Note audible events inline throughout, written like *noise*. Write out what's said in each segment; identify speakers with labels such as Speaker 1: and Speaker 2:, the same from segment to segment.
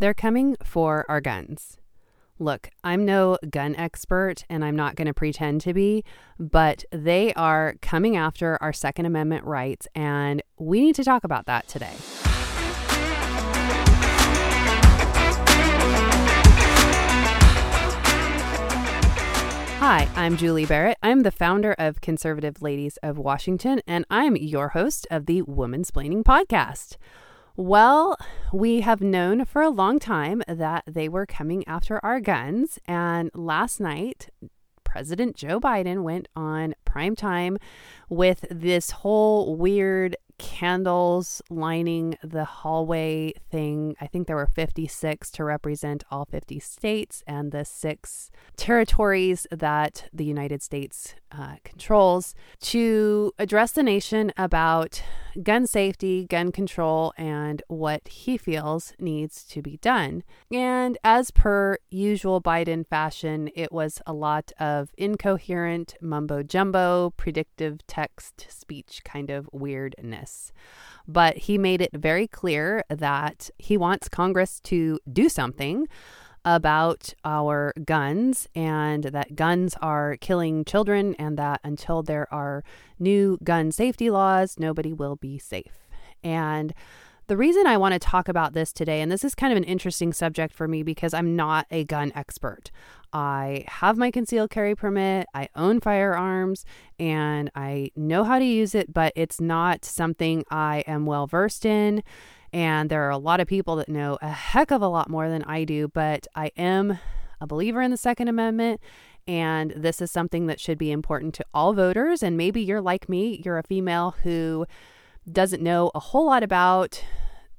Speaker 1: They're coming for our guns. Look, I'm no gun expert and I'm not going to pretend to be, but they are coming after our Second Amendment rights, and we need to talk about that today. Hi, I'm Julie Barrett. I'm the founder of Conservative Ladies of Washington, and I'm your host of the Woman's Planning Podcast. Well, we have known for a long time that they were coming after our guns. And last night, President Joe Biden went on prime time with this whole weird candles lining the hallway thing. I think there were 56 to represent all 50 states and the six territories that the United States uh, controls to address the nation about gun safety, gun control, and what he feels needs to be done. And as per usual Biden fashion, it was a lot of incoherent mumbo jumbo, predictive text speech kind of weirdness. But he made it very clear that he wants Congress to do something about our guns and that guns are killing children, and that until there are new gun safety laws, nobody will be safe. And the reason I want to talk about this today, and this is kind of an interesting subject for me because I'm not a gun expert. I have my concealed carry permit, I own firearms, and I know how to use it, but it's not something I am well versed in. And there are a lot of people that know a heck of a lot more than I do, but I am a believer in the Second Amendment. And this is something that should be important to all voters. And maybe you're like me, you're a female who doesn't know a whole lot about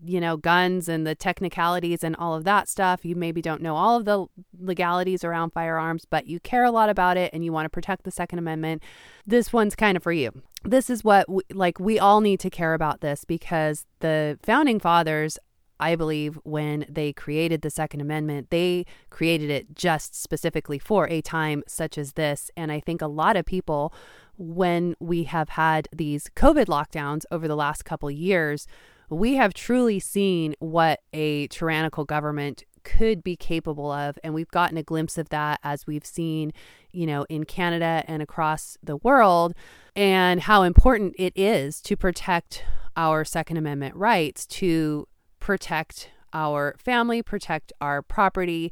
Speaker 1: you know, guns and the technicalities and all of that stuff. You maybe don't know all of the legalities around firearms, but you care a lot about it and you want to protect the Second Amendment. This one's kind of for you. This is what, we, like, we all need to care about this because the founding fathers, I believe, when they created the Second Amendment, they created it just specifically for a time such as this. And I think a lot of people, when we have had these COVID lockdowns over the last couple years, we have truly seen what a tyrannical government could be capable of and we've gotten a glimpse of that as we've seen you know in Canada and across the world and how important it is to protect our second amendment rights to protect our family protect our property.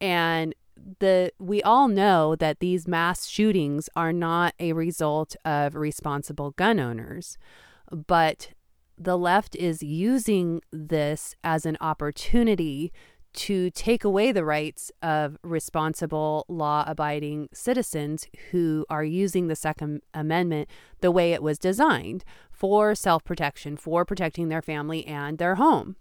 Speaker 1: And the we all know that these mass shootings are not a result of responsible gun owners but the left is using this as an opportunity to take away the rights of responsible, law abiding citizens who are using the Second Amendment the way it was designed for self protection, for protecting their family and their home.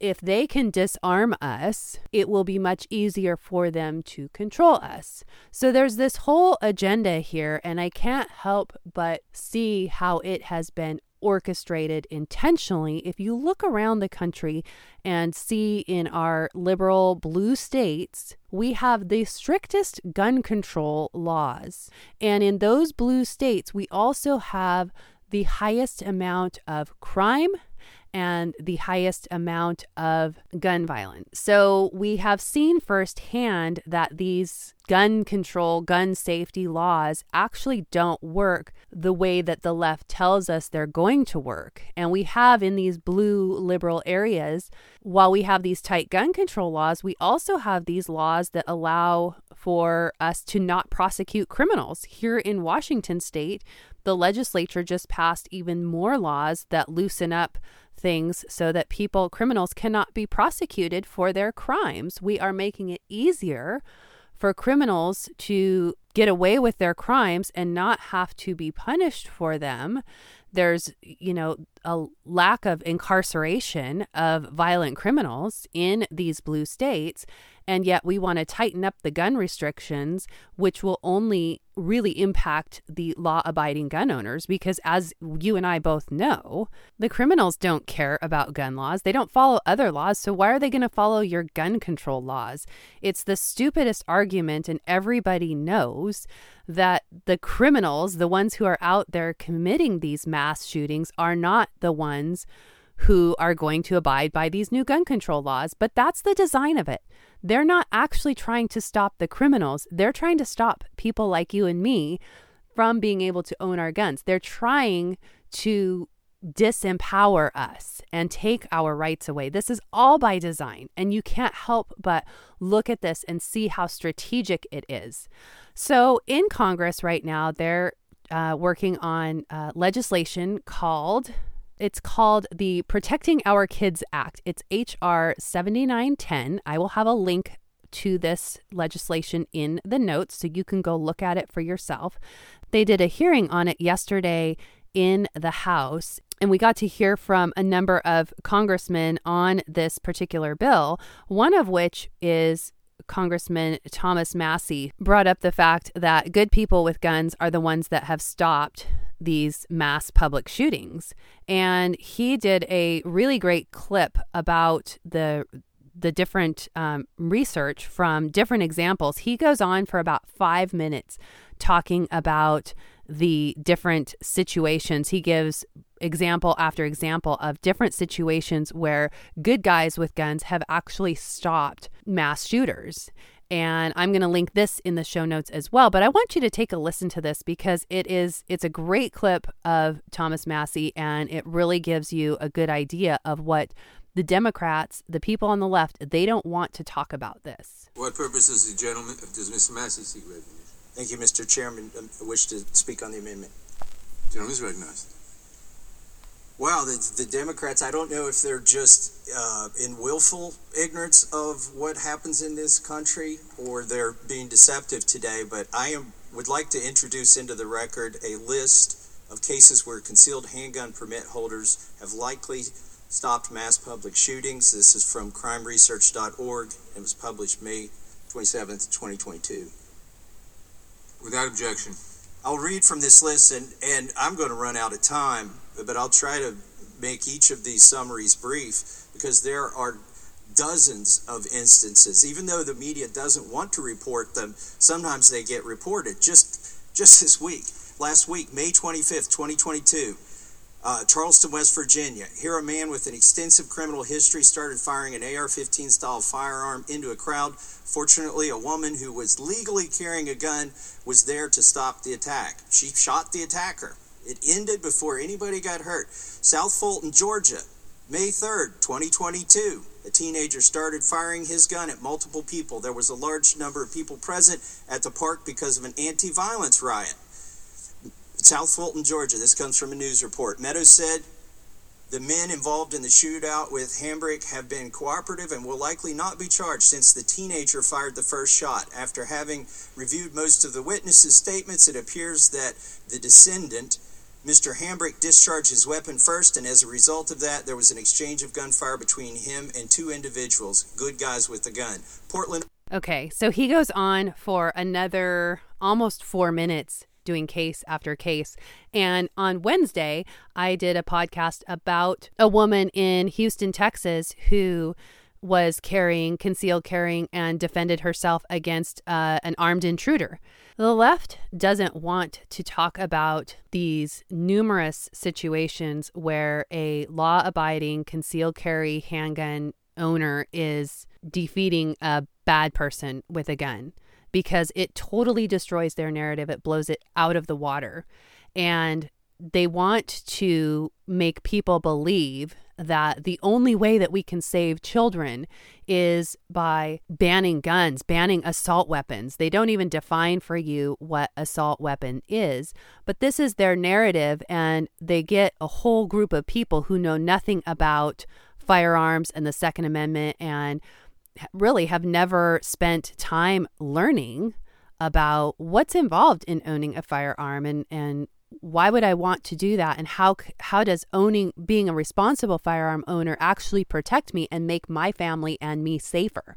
Speaker 1: If they can disarm us, it will be much easier for them to control us. So there's this whole agenda here, and I can't help but see how it has been orchestrated intentionally. If you look around the country and see in our liberal blue states, we have the strictest gun control laws. And in those blue states, we also have the highest amount of crime and the highest amount of gun violence. So we have seen firsthand that these gun control, gun safety laws actually don't work the way that the left tells us they're going to work. And we have in these blue liberal areas, while we have these tight gun control laws, we also have these laws that allow for us to not prosecute criminals. Here in Washington state, the legislature just passed even more laws that loosen up things so that people, criminals, cannot be prosecuted for their crimes. We are making it easier for criminals to get away with their crimes and not have to be punished for them. There's, you know, a lack of incarceration of violent criminals in these blue states. And yet we want to tighten up the gun restrictions, which will only really impact the law abiding gun owners because, as you and I both know, the criminals don't care about gun laws. They don't follow other laws. So, why are they going to follow your gun control laws? It's the stupidest argument, and everybody knows that the criminals, the ones who are out there committing these mass shootings, are not the ones who are going to abide by these new gun control laws, but that's the design of it. They're not actually trying to stop the criminals, they're trying to stop people like you and me from being able to own our guns. They're trying to disempower us and take our rights away. This is all by design, and you can't help but look at this and see how strategic it is. So, in Congress right now, they're uh, working on uh, legislation called it's called the Protecting Our Kids Act. It's HR 7910. I will have a link to this legislation in the notes so you can go look at it for yourself. They did a hearing on it yesterday in the House, and we got to hear from a number of congressmen on this particular bill, one of which is Congressman Thomas Massie brought up the fact that good people with guns are the ones that have stopped these mass public shootings. And he did a really great clip about the the different um, research from different examples. He goes on for about five minutes talking about the different situations. He gives example after example of different situations where good guys with guns have actually stopped mass shooters. And I'm going to link this in the show notes as well. But I want you to take a listen to this because it is it's a great clip of Thomas Massie and it really gives you a good idea of what the Democrats, the people on the left, they don't want to talk about this.
Speaker 2: What purpose does the gentleman, does Mr. Massie seek recognition?
Speaker 3: Thank you, Mr. Chairman. Um, I wish to speak on the amendment.
Speaker 2: Gentleman is recognized.
Speaker 3: Wow, the, the Democrats, I don't know if they're just uh, in willful ignorance of what happens in this country or they're being deceptive today, but I am, would like to introduce into the record a list of cases where concealed handgun permit holders have likely stopped mass public shootings. This is from crimeresearch.org and was published May 27th, 2022.
Speaker 2: Without objection.
Speaker 3: I'll read from this list, and, and I'm going to run out of time, but I'll try to make each of these summaries brief because there are dozens of instances. Even though the media doesn't want to report them, sometimes they get reported. Just, just this week, last week, May 25th, 2022, uh, Charleston, West Virginia. Here, a man with an extensive criminal history started firing an AR 15 style firearm into a crowd. Fortunately, a woman who was legally carrying a gun was there to stop the attack. She shot the attacker. It ended before anybody got hurt. South Fulton, Georgia, May 3rd, 2022. A teenager started firing his gun at multiple people. There was a large number of people present at the park because of an anti violence riot. South Fulton, Georgia. This comes from a news report. Meadows said the men involved in the shootout with Hambrick have been cooperative and will likely not be charged since the teenager fired the first shot. After having reviewed most of the witnesses' statements, it appears that the descendant, Mr. Hambrick, discharged his weapon first, and as a result of that, there was an exchange of gunfire between him and two individuals, good guys with a gun. Portland.
Speaker 1: Okay, so he goes on for another almost four minutes doing case after case. And on Wednesday, I did a podcast about a woman in Houston, Texas, who was carrying, concealed carrying, and defended herself against uh, an armed intruder. The left doesn't want to talk about these numerous situations where a law abiding concealed carry handgun owner is defeating a bad person with a gun because it totally destroys their narrative. It blows it out of the water. And they want to make people believe that the only way that we can save children is by banning guns, banning assault weapons. They don't even define for you what assault weapon is, but this is their narrative, and they get a whole group of people who know nothing about firearms and the Second Amendment and really have never spent time learning about what's involved in owning a firearm and and why would I want to do that? And how how does owning being a responsible firearm owner actually protect me and make my family and me safer?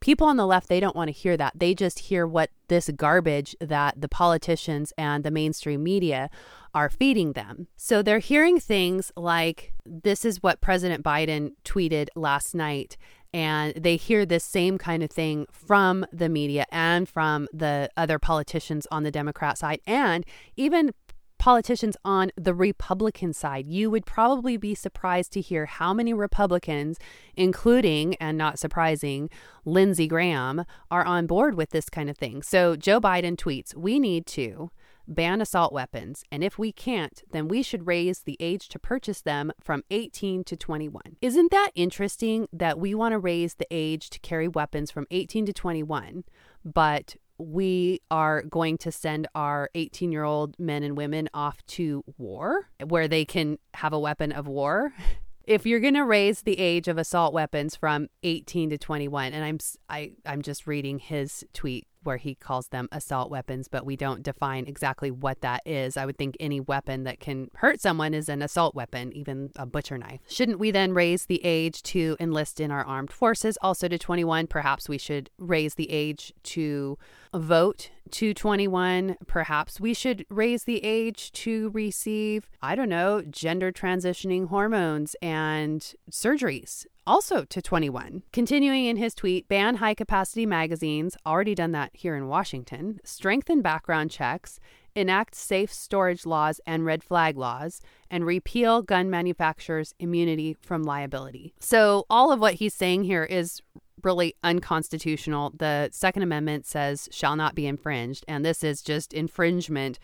Speaker 1: People on the left they don't want to hear that. They just hear what this garbage that the politicians and the mainstream media are feeding them. So they're hearing things like this is what president biden tweeted last night and they hear this same kind of thing from the media and from the other politicians on the Democrat side and even politicians on the Republican side. You would probably be surprised to hear how many Republicans, including, and not surprising, Lindsey Graham, are on board with this kind of thing. So Joe Biden tweets, We need to ban assault weapons, and if we can't, then we should raise the age to purchase them from 18 to 21. Isn't that interesting that we want to raise the age to carry weapons from 18 to 21, but we are going to send our 18 year old men and women off to war where they can have a weapon of war? *laughs* if you're going to raise the age of assault weapons from 18 to 21 and I'm I I'm just reading his tweet where he calls them assault weapons, but we don't define exactly what that is. I would think any weapon that can hurt someone is an assault weapon, even a butcher knife. Shouldn't we then raise the age to enlist in our armed forces also to 21? Perhaps we should raise the age to vote to 21. Perhaps we should raise the age to receive, I don't know, gender transitioning hormones and surgeries also to 21. Continuing in his tweet, ban high capacity magazines, already done that here in Washington, strengthen background checks, enact safe storage laws and red flag laws, and repeal gun manufacturers' immunity from liability. So, all of what he's saying here is really unconstitutional. The Second Amendment says shall not be infringed, and this is just infringement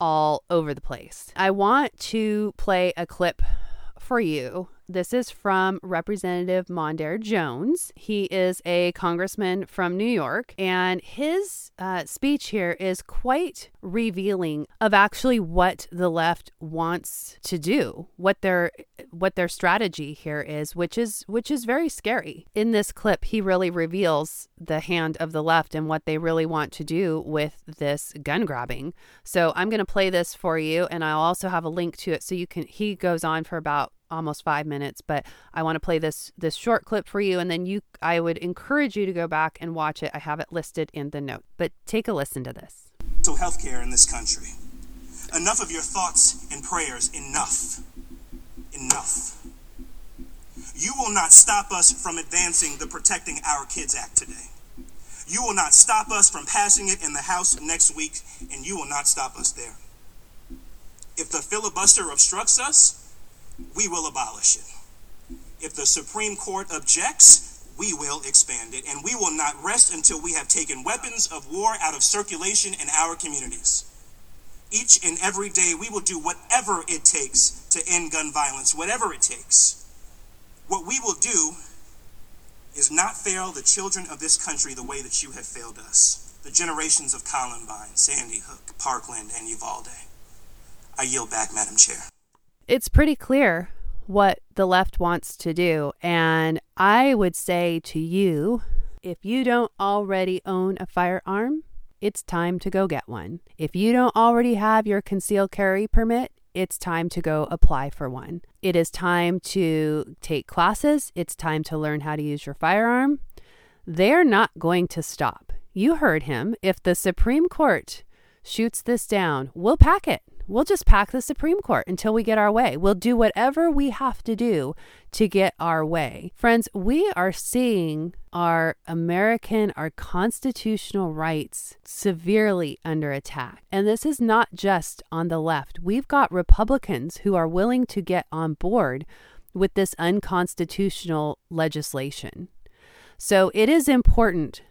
Speaker 1: all over the place. I want to play a clip for you this is from Representative Mondaire Jones. He is a congressman from New York, and his uh, speech here is quite revealing of actually what the left wants to do, what their what their strategy here is, which is which is very scary. In this clip, he really reveals the hand of the left and what they really want to do with this gun grabbing. So I'm going to play this for you, and I'll also have a link to it so you can. He goes on for about almost five minutes, but I want to play this this short clip for you, and then you I would encourage you to go back and watch it. I have it listed in the note, but take a listen to this.
Speaker 4: So healthcare in this country. Enough of your thoughts and prayers. Enough. Enough. You will not stop us from advancing the Protecting Our Kids Act today. You will not stop us from passing it in the House next week, and you will not stop us there. If the filibuster obstructs us, we will abolish it. If the Supreme Court objects, we will expand it, and we will not rest until we have taken weapons of war out of circulation in our communities. Each and every day, we will do whatever it takes to end gun violence, whatever it takes. What we will do is not fail the children of this country the way that you have failed us, the generations of Columbine, Sandy Hook, Parkland, and Uvalde. I yield back, Madam Chair
Speaker 1: it's pretty clear what the left wants to do. And I would say to you if you don't already own a firearm, it's time to go get one. If you don't already have your concealed carry permit, it's time to go apply for one. It is time to take classes. It's time to learn how to use your firearm. They're not going to stop. You heard him. If the Supreme Court shoots this down, we'll pack it we'll just pack the Supreme Court until we get our way. We'll do whatever we have to do to get our way. Friends, we are seeing our American, our constitutional rights severely under attack. And this is not just on the left. We've got Republicans who are willing to get on board with this unconstitutional legislation. So it is important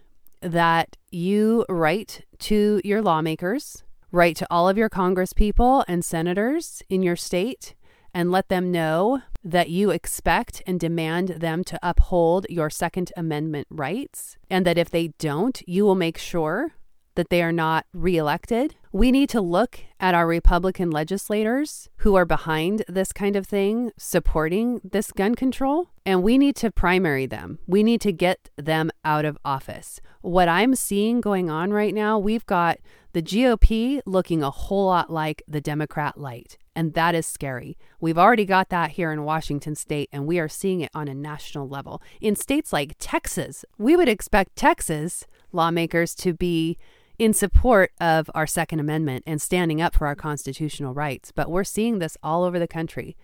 Speaker 1: that you write to your lawmakers Write to all of your congresspeople and senators in your state and let them know that you expect and demand them to uphold your Second Amendment rights, and that if they don't, you will make sure that they are not reelected. We need to look at our Republican legislators who are behind this kind of thing, supporting this gun control, and we need to primary them. We need to get them out of office. What I'm seeing going on right now, we've got the GOP looking a whole lot like the Democrat light, and that is scary. We've already got that here in Washington state, and we are seeing it on a national level. In states like Texas, we would expect Texas lawmakers to be in support of our Second Amendment and standing up for our constitutional rights. But we're seeing this all over the country.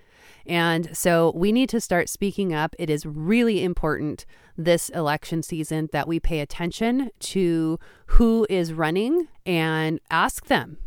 Speaker 1: And so we need to start speaking up. It is really important this election season that we pay attention to who is running and ask them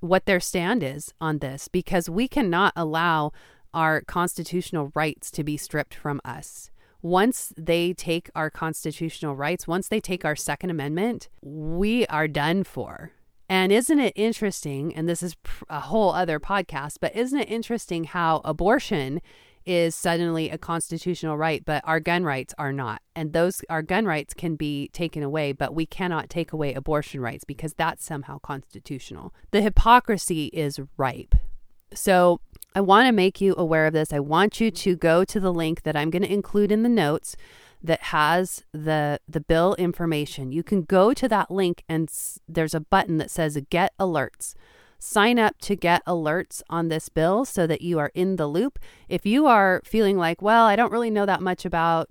Speaker 1: what their stand is on this because we cannot allow our constitutional rights to be stripped from us. Once they take our constitutional rights, once they take our Second Amendment, we are done for. And isn't it interesting? And this is a whole other podcast, but isn't it interesting how abortion is suddenly a constitutional right, but our gun rights are not. And those our gun rights can be taken away, but we cannot take away abortion rights because that's somehow constitutional. The hypocrisy is ripe. So I want to make you aware of this. I want you to go to the link that I'm going to include in the notes that has the the bill information. You can go to that link and s- there's a button that says get alerts. Sign up to get alerts on this bill so that you are in the loop. If you are feeling like, well, I don't really know that much about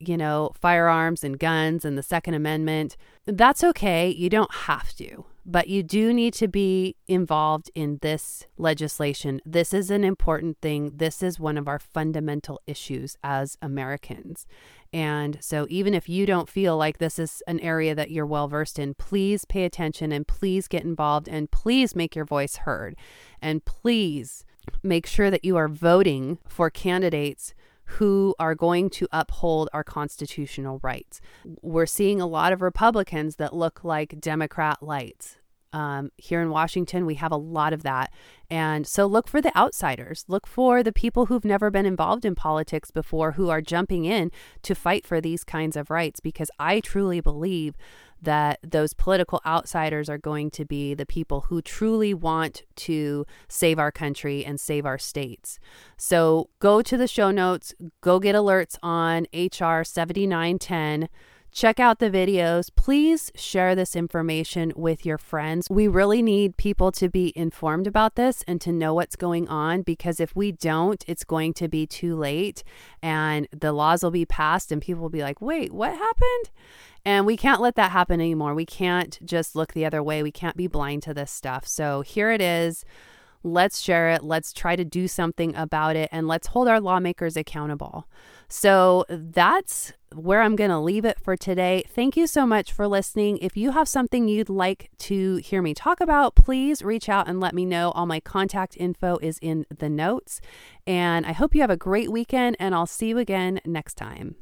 Speaker 1: you know, firearms and guns and the Second Amendment, that's okay. You don't have to, but you do need to be involved in this legislation. This is an important thing. This is one of our fundamental issues as Americans. And so, even if you don't feel like this is an area that you're well versed in, please pay attention and please get involved and please make your voice heard. And please make sure that you are voting for candidates who are going to uphold our constitutional rights. We're seeing a lot of Republicans that look like Democrat lights. Um, here in Washington, we have a lot of that. And so look for the outsiders. Look for the people who've never been involved in politics before who are jumping in to fight for these kinds of rights because I truly believe that those political outsiders are going to be the people who truly want to save our country and save our states. So go to the show notes, go get alerts on HR 7910 Check out the videos. Please share this information with your friends. We really need people to be informed about this and to know what's going on because if we don't, it's going to be too late and the laws will be passed and people will be like, wait, what happened? And we can't let that happen anymore. We can't just look the other way. We can't be blind to this stuff. So here it is. Let's share it. Let's try to do something about it and let's hold our lawmakers accountable. So that's where I'm going to leave it for today. Thank you so much for listening. If you have something you'd like to hear me talk about, please reach out and let me know. All my contact info is in the notes. And I hope you have a great weekend, and I'll see you again next time.